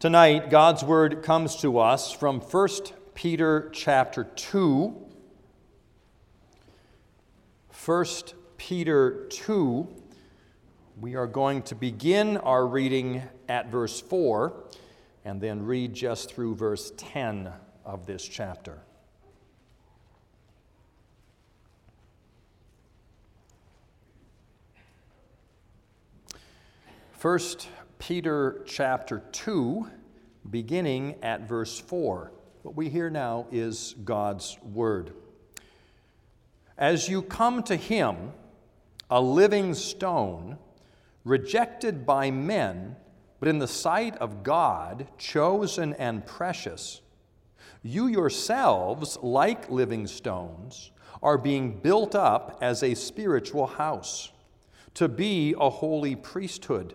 Tonight, God's word comes to us from 1 Peter chapter 2. 1 Peter 2. We are going to begin our reading at verse 4 and then read just through verse 10 of this chapter. First Peter chapter 2, beginning at verse 4. What we hear now is God's word. As you come to him, a living stone, rejected by men, but in the sight of God, chosen and precious, you yourselves, like living stones, are being built up as a spiritual house, to be a holy priesthood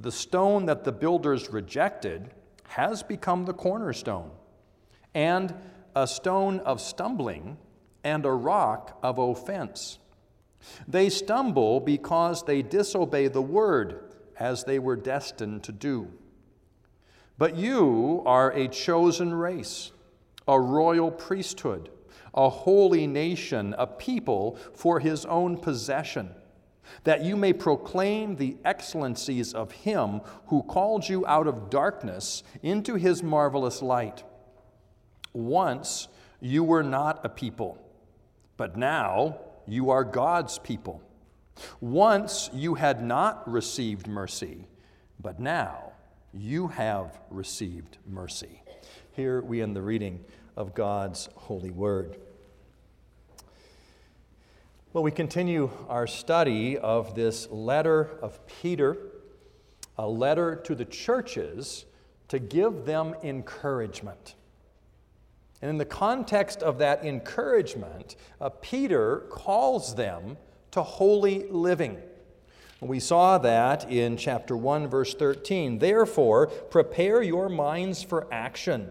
the stone that the builders rejected has become the cornerstone, and a stone of stumbling and a rock of offense. They stumble because they disobey the word as they were destined to do. But you are a chosen race, a royal priesthood, a holy nation, a people for his own possession that you may proclaim the excellencies of him who called you out of darkness into his marvelous light. Once you were not a people, but now you are God's people. Once you had not received mercy, but now you have received mercy. Here we end the reading of God's holy word. Well, we continue our study of this letter of Peter, a letter to the churches to give them encouragement. And in the context of that encouragement, uh, Peter calls them to holy living. We saw that in chapter 1, verse 13. Therefore, prepare your minds for action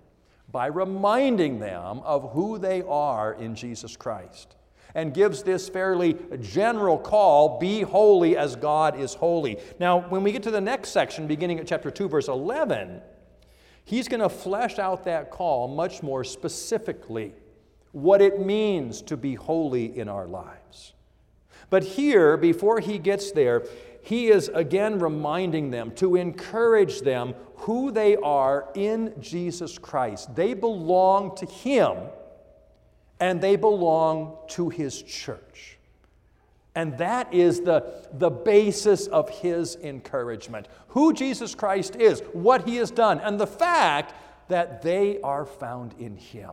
by reminding them of who they are in Jesus Christ and gives this fairly general call be holy as God is holy. Now, when we get to the next section, beginning at chapter 2, verse 11, he's going to flesh out that call much more specifically what it means to be holy in our lives. But here, before he gets there, he is again reminding them to encourage them who they are in Jesus Christ. They belong to him and they belong to his church. And that is the, the basis of his encouragement who Jesus Christ is, what he has done, and the fact that they are found in him.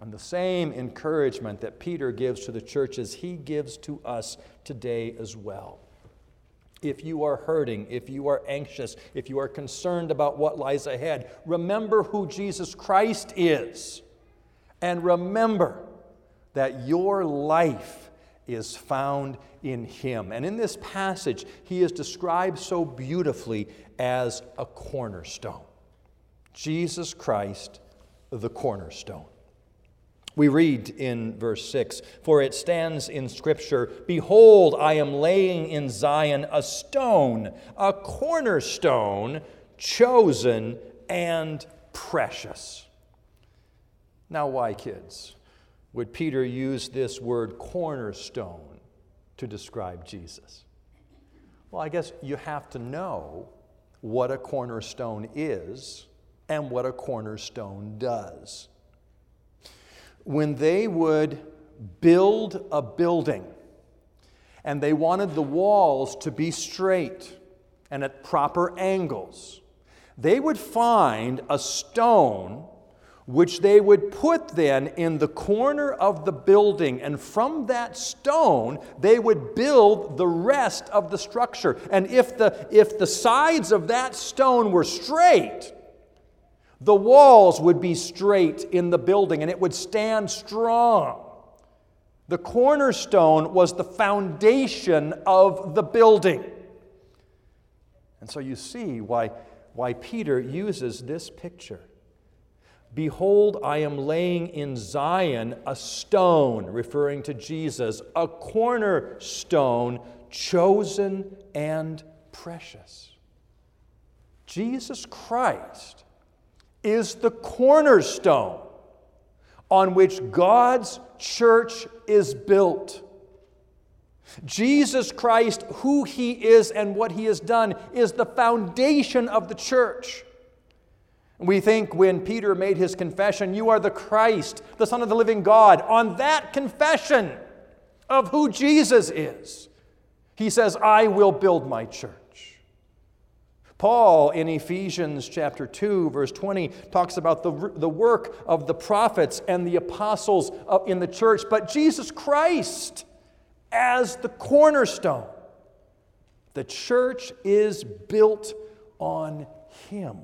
And the same encouragement that Peter gives to the churches, he gives to us today as well. If you are hurting, if you are anxious, if you are concerned about what lies ahead, remember who Jesus Christ is. And remember that your life is found in Him. And in this passage, He is described so beautifully as a cornerstone. Jesus Christ, the cornerstone. We read in verse 6 For it stands in Scripture, Behold, I am laying in Zion a stone, a cornerstone, chosen and precious. Now, why, kids, would Peter use this word cornerstone to describe Jesus? Well, I guess you have to know what a cornerstone is and what a cornerstone does. When they would build a building and they wanted the walls to be straight and at proper angles, they would find a stone which they would put then in the corner of the building, and from that stone they would build the rest of the structure. And if the, if the sides of that stone were straight, the walls would be straight in the building and it would stand strong. The cornerstone was the foundation of the building. And so you see why, why Peter uses this picture. Behold, I am laying in Zion a stone, referring to Jesus, a cornerstone, chosen and precious. Jesus Christ is the cornerstone on which God's church is built. Jesus Christ, who He is and what He has done, is the foundation of the church. We think when Peter made his confession, You are the Christ, the Son of the living God, on that confession of who Jesus is, he says, I will build my church. Paul in Ephesians chapter 2, verse 20, talks about the, the work of the prophets and the apostles in the church, but Jesus Christ as the cornerstone. The church is built on Him.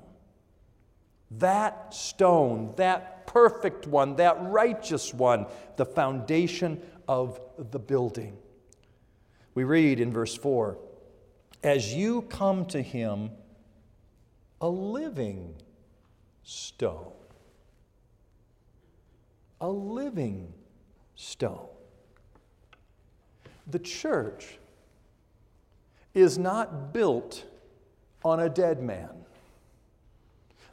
That stone, that perfect one, that righteous one, the foundation of the building. We read in verse 4 As you come to Him, a living stone. A living stone. The church is not built on a dead man.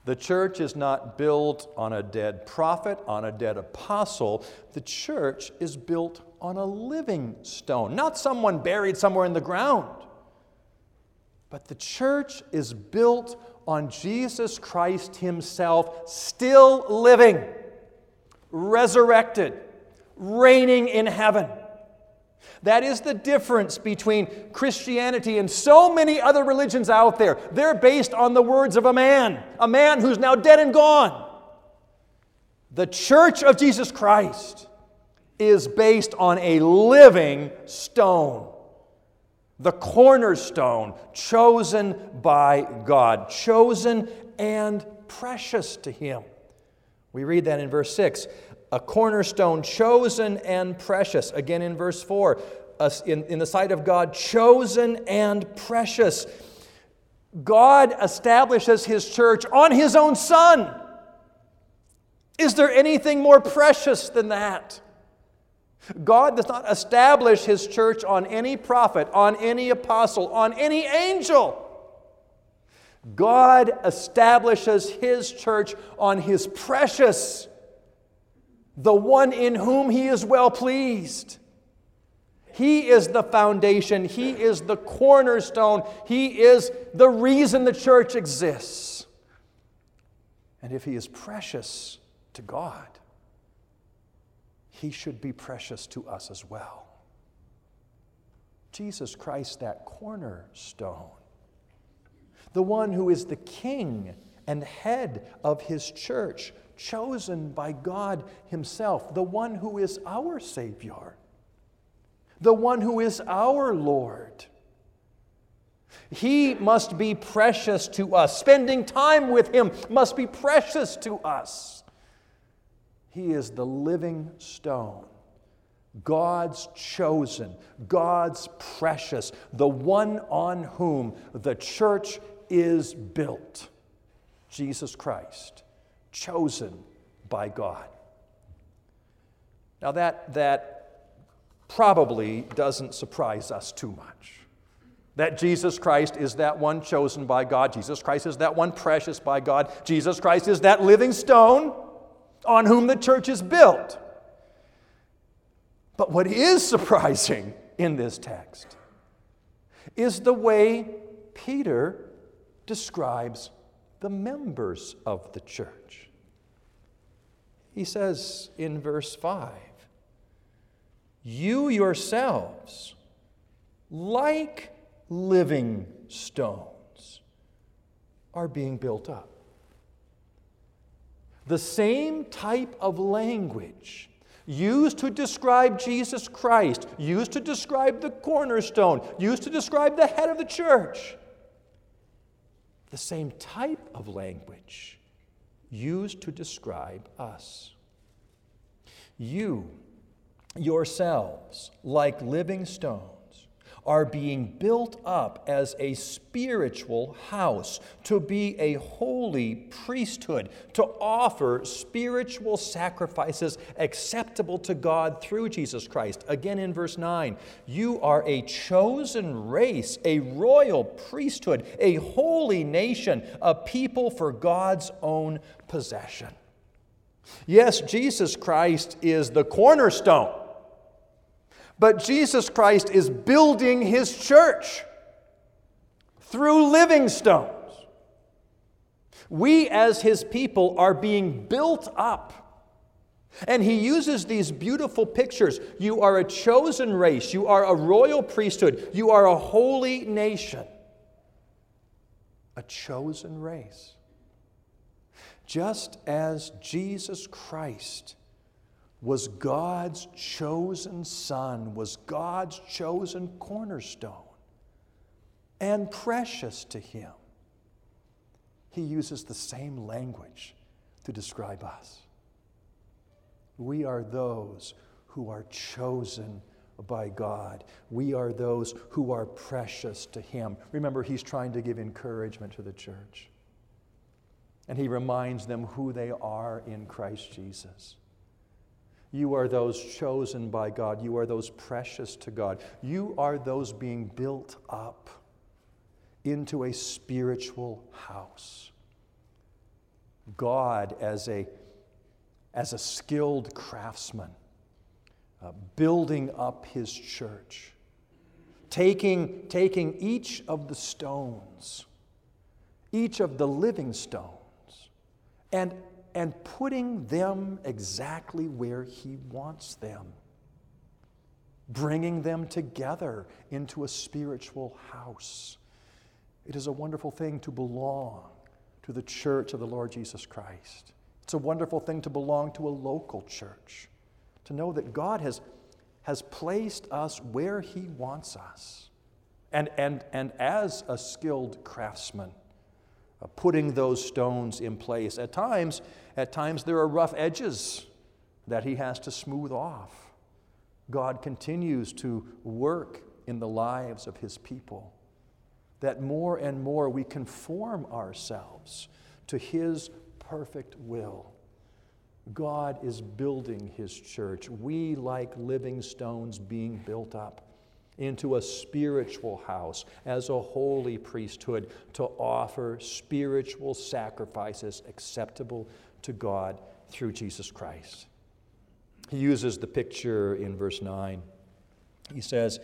The church is not built on a dead prophet, on a dead apostle. The church is built on a living stone, not someone buried somewhere in the ground. But the church is built on Jesus Christ Himself, still living, resurrected, reigning in heaven. That is the difference between Christianity and so many other religions out there. They're based on the words of a man, a man who's now dead and gone. The church of Jesus Christ is based on a living stone the cornerstone, chosen by God, chosen and precious to Him. We read that in verse 6 a cornerstone chosen and precious. Again in verse 4, in, in the sight of God, chosen and precious. God establishes His church on His own Son. Is there anything more precious than that? God does not establish his church on any prophet, on any apostle, on any angel. God establishes his church on his precious, the one in whom he is well pleased. He is the foundation, he is the cornerstone, he is the reason the church exists. And if he is precious to God, he should be precious to us as well. Jesus Christ, that cornerstone, the one who is the king and head of his church, chosen by God Himself, the one who is our Savior, the one who is our Lord. He must be precious to us. Spending time with Him must be precious to us. He is the living stone, God's chosen, God's precious, the one on whom the church is built. Jesus Christ, chosen by God. Now, that, that probably doesn't surprise us too much. That Jesus Christ is that one chosen by God. Jesus Christ is that one precious by God. Jesus Christ is that living stone on whom the church is built. But what is surprising in this text is the way Peter describes the members of the church. He says in verse 5 You yourselves, like living stones, are being built up. The same type of language used to describe Jesus Christ, used to describe the cornerstone, used to describe the head of the church. The same type of language used to describe us. You yourselves, like living stones, are being built up as a spiritual house, to be a holy priesthood, to offer spiritual sacrifices acceptable to God through Jesus Christ. Again in verse 9, you are a chosen race, a royal priesthood, a holy nation, a people for God's own possession. Yes, Jesus Christ is the cornerstone but Jesus Christ is building his church through living stones. We, as his people, are being built up. And he uses these beautiful pictures. You are a chosen race, you are a royal priesthood, you are a holy nation. A chosen race. Just as Jesus Christ was God's chosen son, was God's chosen cornerstone, and precious to him. He uses the same language to describe us. We are those who are chosen by God. We are those who are precious to Him. Remember, He's trying to give encouragement to the church. And He reminds them who they are in Christ Jesus. You are those chosen by God. You are those precious to God. You are those being built up into a spiritual house. God, as a, as a skilled craftsman, uh, building up his church, taking, taking each of the stones, each of the living stones, and and putting them exactly where He wants them, bringing them together into a spiritual house. It is a wonderful thing to belong to the church of the Lord Jesus Christ. It's a wonderful thing to belong to a local church, to know that God has, has placed us where He wants us. And, and, and as a skilled craftsman, Uh, putting those stones in place. At times, at times there are rough edges that he has to smooth off. God continues to work in the lives of his people. That more and more we conform ourselves to his perfect will. God is building his church. We, like living stones, being built up into a spiritual house as a holy priesthood to offer spiritual sacrifices acceptable to God through Jesus Christ. He uses the picture in verse 9. He says,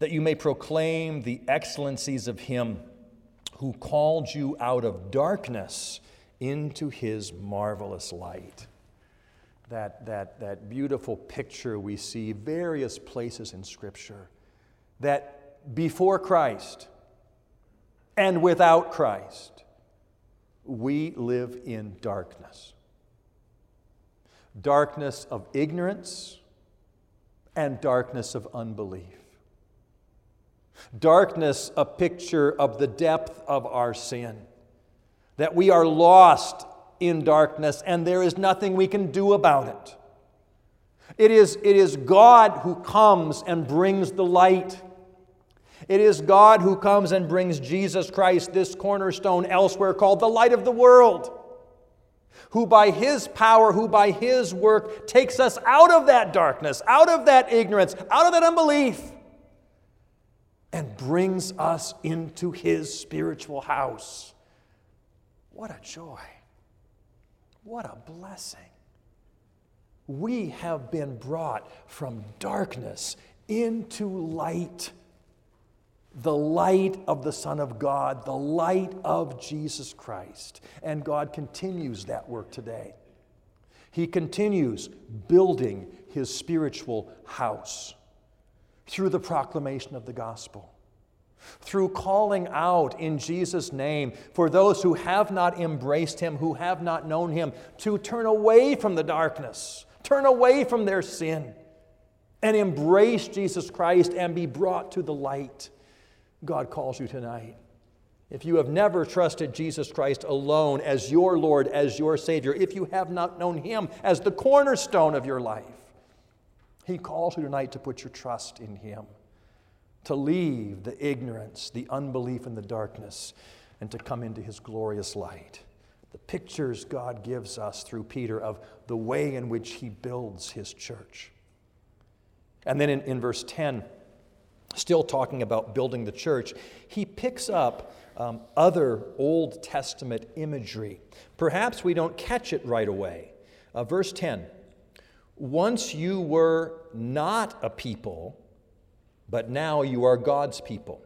That you may proclaim the excellencies of Him who called you out of darkness into His marvelous light that, that, that beautiful picture we see various places in Scripture that before Christ and without Christ, we live in darkness. Darkness of ignorance and darkness of unbelief. Darkness, a picture of the depth of our sin, that we are lost in darkness, and there is nothing we can do about it. It is, it is God who comes and brings the light. It is God who comes and brings Jesus Christ, this cornerstone elsewhere called the light of the world, who by his power, who by his work takes us out of that darkness, out of that ignorance, out of that unbelief, and brings us into his spiritual house. What a joy! What a blessing. We have been brought from darkness into light. The light of the Son of God, the light of Jesus Christ. And God continues that work today. He continues building his spiritual house through the proclamation of the gospel, through calling out in Jesus' name for those who have not embraced him, who have not known him, to turn away from the darkness, turn away from their sin, and embrace Jesus Christ and be brought to the light. God calls you tonight. If you have never trusted Jesus Christ alone as your Lord, as your Savior, if you have not known Him as the cornerstone of your life, He calls you tonight to put your trust in Him, to leave the ignorance, the unbelief, and the darkness, and to come into His glorious light. The pictures God gives us through Peter of the way in which He builds His church. And then in, in verse 10, still talking about building the church, he picks up um, other Old Testament imagery. Perhaps we don't catch it right away. Uh, verse 10 Once you were not a people, but now you are God's people.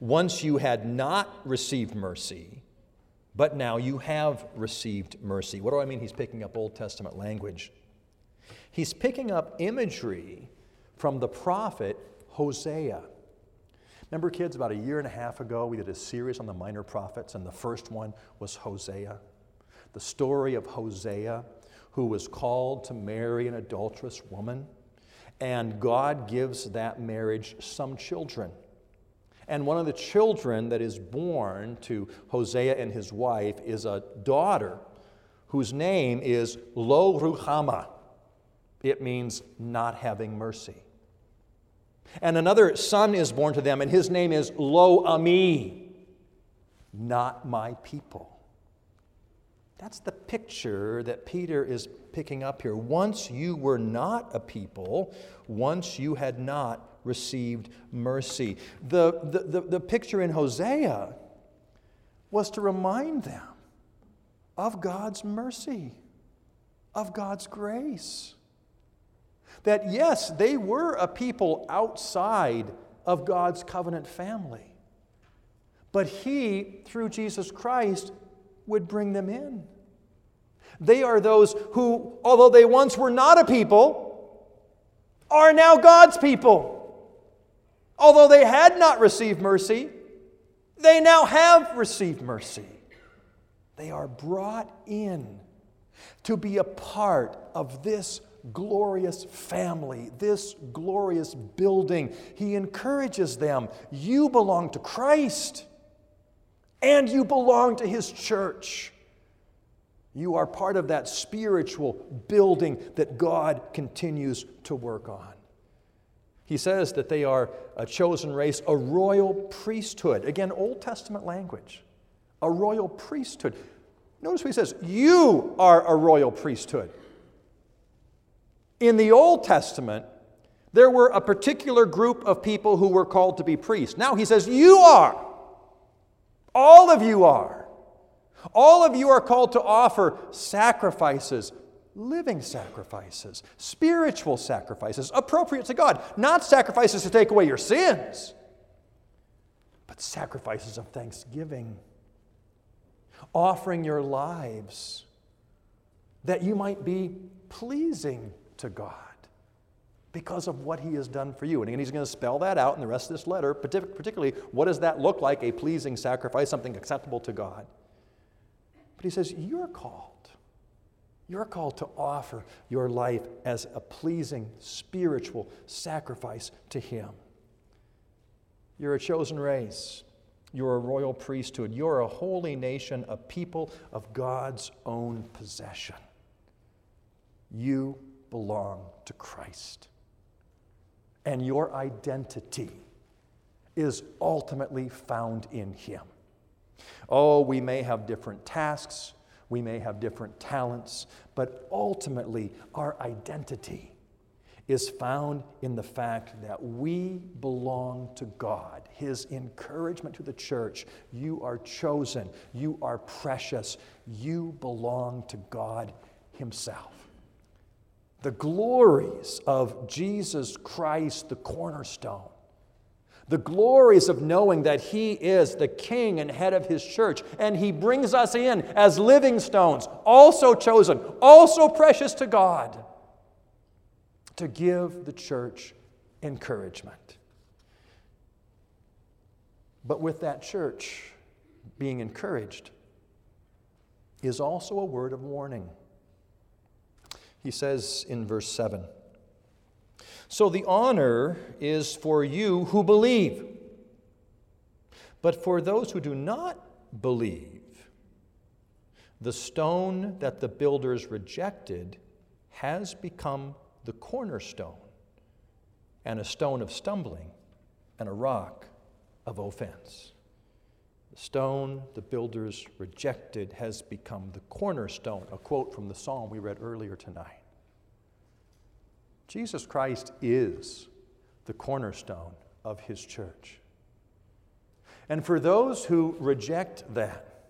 Once you had not received mercy, but now you have received mercy. What do I mean? He's picking up Old Testament language. He's picking up imagery from the prophet Hosea. Remember, kids, about a year and a half ago, we did a series on the minor prophets, and the first one was Hosea. The story of Hosea, who was called to marry an adulterous woman, and God gives that marriage some children. And one of the children that is born to Hosea and his wife is a daughter whose name is Lo Ruhama. It means not having mercy. And another son is born to them, and his name is Lo Ami, not my people. That's the picture that Peter is picking up here. Once you were not a people, once you had not received mercy. The, the, the, the picture in Hosea was to remind them of God's mercy, of God's grace that yes, they were a people outside of God's covenant family. But He, through Jesus Christ, would bring them in. They are those who, although they once were not a people, are now God's people. Although they had not received mercy, they now have received mercy. They are brought in to be a part of this glorious family, this glorious building. He encourages them you belong to Christ and you belong to His church. You are part of that spiritual building that God continues to work on. He says that they are a chosen race, a royal priesthood. Again, Old Testament language. A royal priesthood. Notice what he says You are a royal priesthood. In the Old Testament, there were a particular group of people who were called to be priests. Now he says, You are. All of you are. All of you are called to offer sacrifices, living sacrifices, spiritual sacrifices, appropriate to God. Not sacrifices to take away your sins, but sacrifices of thanksgiving. Offering your lives that you might be pleasing to God because of what he has done for you. And he's going to spell that out in the rest of this letter, particularly what does that look like, a pleasing sacrifice, something acceptable to God. But he says, You're called. You're called to offer your life as a pleasing spiritual sacrifice to Him. You're a chosen race. You're a royal priesthood. You're a holy nation, a people of God's own possession. You belong to Christ. And your identity is ultimately found in Him. Oh, we may have different tasks, we may have different talents, but ultimately our identity is found in the fact that we belong to God. His encouragement to the church you are chosen, you are precious, you belong to God Himself the glories of Jesus Christ, the cornerstone, The glories of knowing that He is the King and head of His church, and He brings us in as living stones, also chosen, also precious to God, to give the church encouragement. But with that church being encouraged is also a word of warning. He says in verse 7 So the honor is for you who believe. But for those who do not believe, the stone that the builders rejected has become the cornerstone, and a stone of stumbling, and a rock of offense. The stone the builders rejected has become the cornerstone, a quote from the psalm we read earlier tonight. Jesus Christ is the cornerstone of his church. And for those who reject that,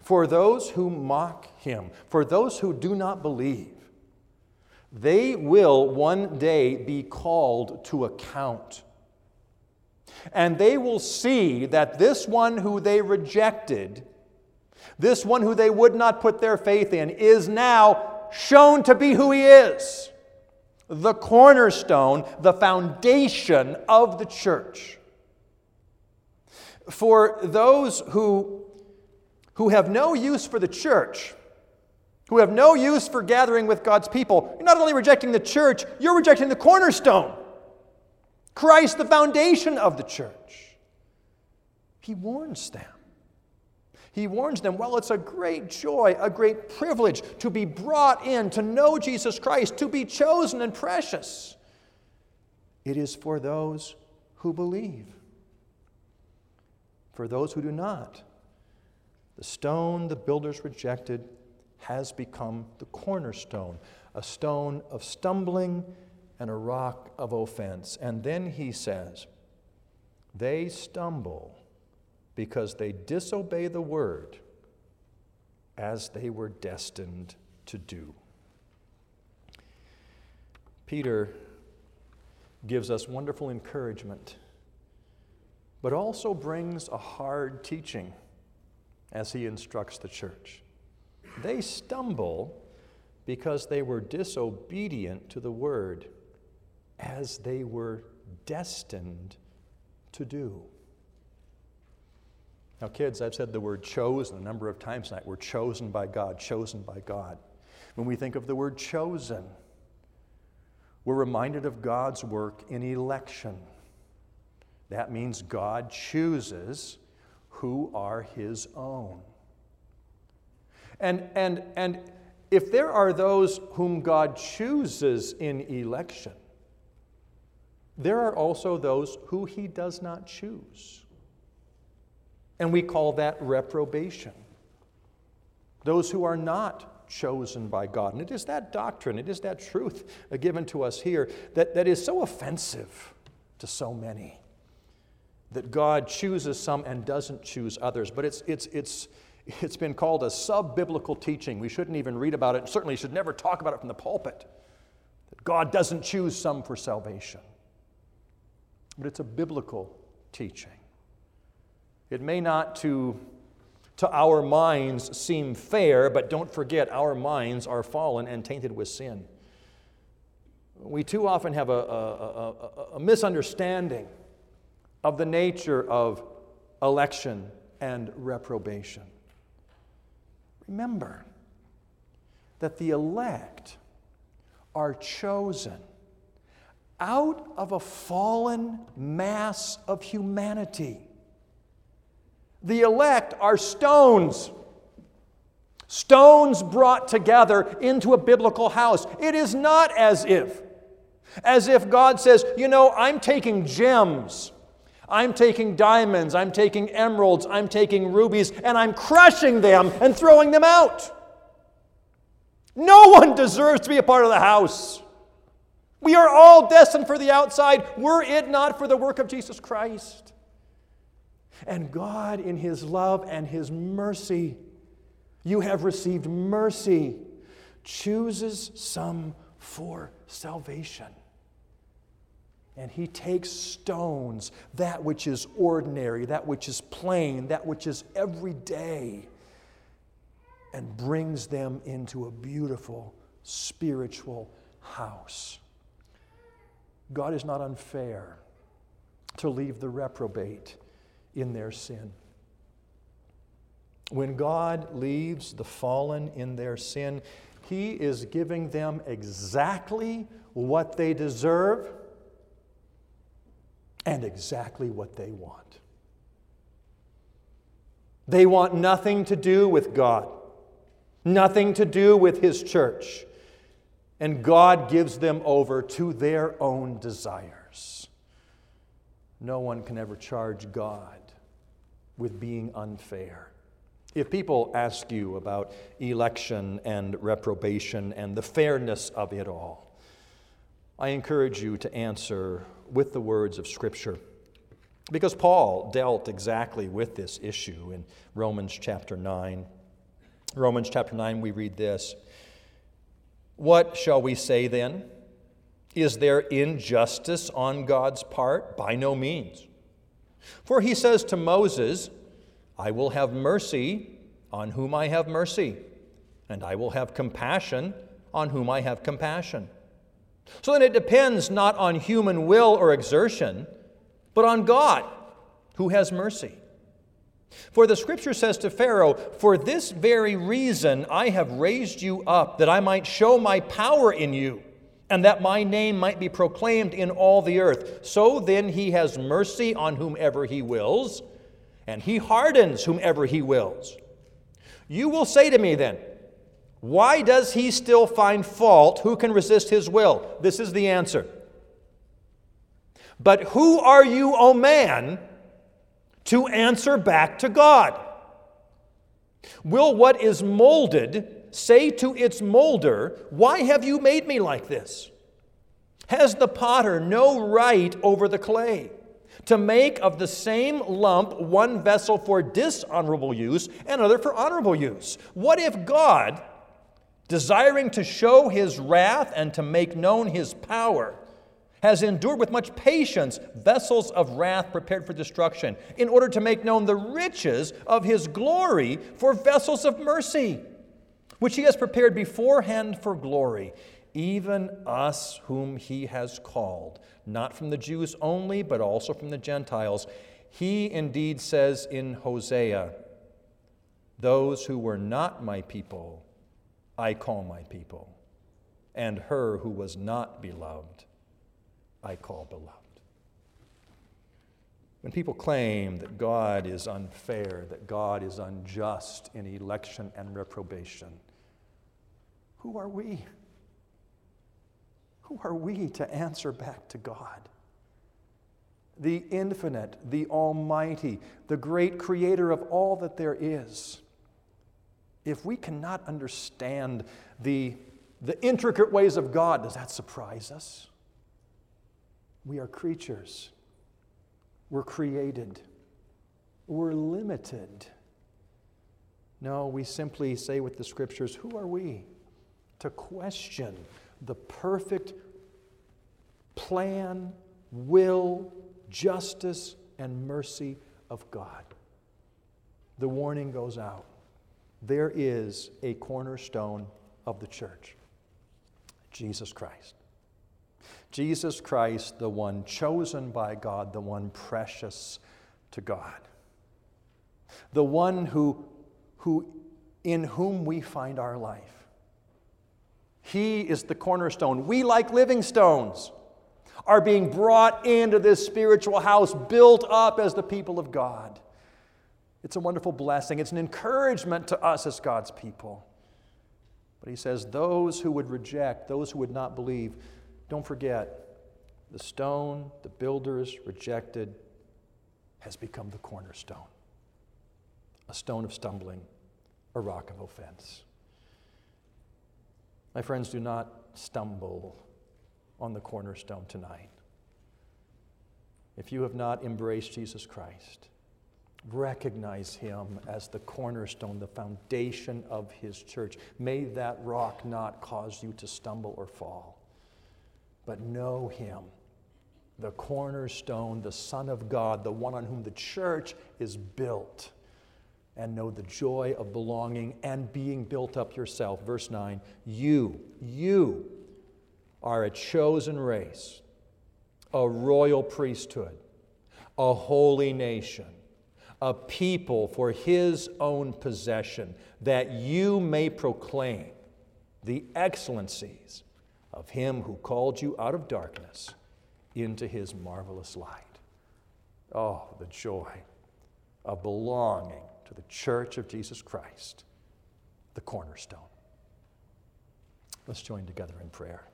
for those who mock him, for those who do not believe, they will one day be called to account and they will see that this one who they rejected, this one who they would not put their faith in, is now shown to be who he is the cornerstone, the foundation of the church. For those who, who have no use for the church, who have no use for gathering with God's people, you're not only rejecting the church, you're rejecting the cornerstone. Christ, the foundation of the church. He warns them. He warns them, well, it's a great joy, a great privilege to be brought in, to know Jesus Christ, to be chosen and precious. It is for those who believe. For those who do not, the stone the builders rejected has become the cornerstone, a stone of stumbling and a rock of offense. And then he says, They stumble because they disobey the word as they were destined to do. Peter gives us wonderful encouragement, but also brings a hard teaching as he instructs the church. They stumble because they were disobedient to the word as they were destined to do. Now, kids, I've said the word chosen a number of times tonight. We're chosen by God, chosen by God. When we think of the word chosen, we're reminded of God's work in election. That means God chooses who are His own. And, and, and if there are those whom God chooses in election, there are also those who he does not choose. And we call that reprobation. Those who are not chosen by God. And it is that doctrine, it is that truth given to us here that, that is so offensive to so many. That God chooses some and doesn't choose others. But it's, it's, it's, it's been called a sub biblical teaching. We shouldn't even read about it, certainly should never talk about it from the pulpit. That God doesn't choose some for salvation but it's a biblical teaching. It may not to, to our minds seem fair, but don't forget our minds are fallen and tainted with sin. We too often have a, a, a, a misunderstanding of the nature of election and reprobation. Remember that the elect are chosen out of a fallen mass of humanity. The elect are stones. Stones brought together into a biblical house. It is not as if, as if God says, you know, I'm taking gems, I'm taking diamonds, I'm taking emeralds, I'm taking rubies, and I'm crushing them and throwing them out. No one deserves to be a part of the house. We are all destined for the outside, were it not for the work of Jesus Christ. And God, in His love and His mercy, you have received mercy, chooses some for salvation. And he takes stones, that which is ordinary, that which is plain, that which is everyday, and brings them into a beautiful spiritual house. God is not unfair to leave the reprobate in their sin. When God leaves the fallen in their sin, He is giving them exactly what they deserve and exactly what they want. They want nothing to do with God, nothing to do with His church. And God gives them over to their own desires. No one can ever charge God with being unfair. If people ask you about election and reprobation and the fairness of it all, I encourage you to answer with the words of Scripture. Because Paul dealt exactly with this issue in Romans chapter 9. Romans chapter 9, we read this What shall we say then? Is there injustice on God's part? By no means. For he says to Moses, I will have mercy on whom I have mercy, and I will have compassion on whom I have compassion. So then it depends not on human will or exertion, but on God who has mercy. For the scripture says to Pharaoh, For this very reason I have raised you up, that I might show my power in you, and that my name might be proclaimed in all the earth. So then he has mercy on whomever he wills and he hardens whomever he wills. You will say to me then, Why does he still find fault? Who can resist his will? This is the answer. But who are you, O man, to answer back to God? Will what is molded say to its molder, Why have you made me like this? Has the potter no right over the clay? to make of the same lump one vessel for dishonorable use and another for honorable use. What if God, desiring to show his wrath and to make known his power, has endured with much patience vessels of wrath prepared for destruction, in order to make known the riches of his glory for vessels of mercy, which he has prepared beforehand for glory, even us whom he has called not from the Jews only, but also from the Gentiles. He indeed says in Hosea, Those who were not my people, I call my people, and her who was not beloved, I call beloved. When people claim that God is unfair, that God is unjust in election and reprobation, who are we? Who are we to answer back to God? The infinite, the almighty, the great creator of all that there is. If we cannot understand the, the intricate ways of God, does that surprise us? We are creatures. We're created. We're limited. No, we simply say with the scriptures, who are we to question the perfect plan, will, justice, and mercy of God. The warning goes out. There is a cornerstone of the church Jesus Christ. Jesus Christ, the one chosen by God, the one precious to God, the one who, who, in whom we find our life. He is the cornerstone. We, like living stones, are being brought into this spiritual house, built up as the people of God. It's a wonderful blessing. It's an encouragement to us as God's people. But he says, those who would reject, those who would not believe, don't forget, the stone the builders rejected has become the cornerstone a stone of stumbling, a rock of offense. My friends, do not stumble on the cornerstone tonight. If you have not embraced Jesus Christ, recognize him as the cornerstone, the foundation of his church. May that rock not cause you to stumble or fall, but know him the cornerstone, the Son of God, the one on whom the church is built. And know the joy of belonging and being built up yourself. Verse 9, you, you are a chosen race, a royal priesthood, a holy nation, a people for his own possession, that you may proclaim the excellencies of him who called you out of darkness into his marvelous light. Oh, the joy of belonging to the church of Jesus Christ, the cornerstone. Let's join together in prayer.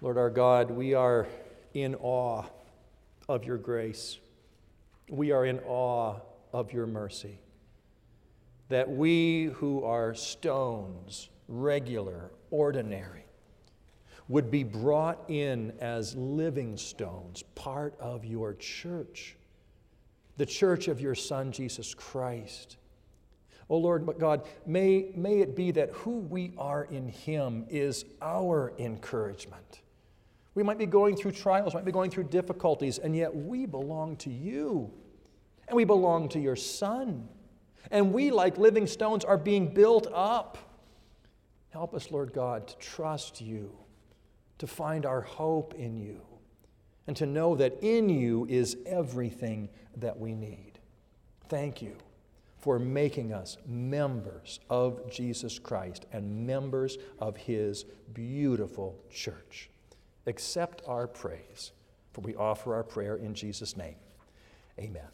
Lord our God, we are in awe of your grace. We are in awe of your mercy. That we who are stones, regular, ordinary, would be brought in as living stones, part of your church, the church of your Son, Jesus Christ. Oh Lord God, may, may it be that who we are in Him is our encouragement. We might be going through trials, might be going through difficulties, and yet we belong to you. And we belong to your Son. And we, like living stones, are being built up. Help us, Lord God, to trust you, to find our hope in you, and to know that in you is everything that we need. Thank you for making us members of Jesus Christ and members of his beautiful church accept our praise, for we offer our prayer in Jesus' name. Amen.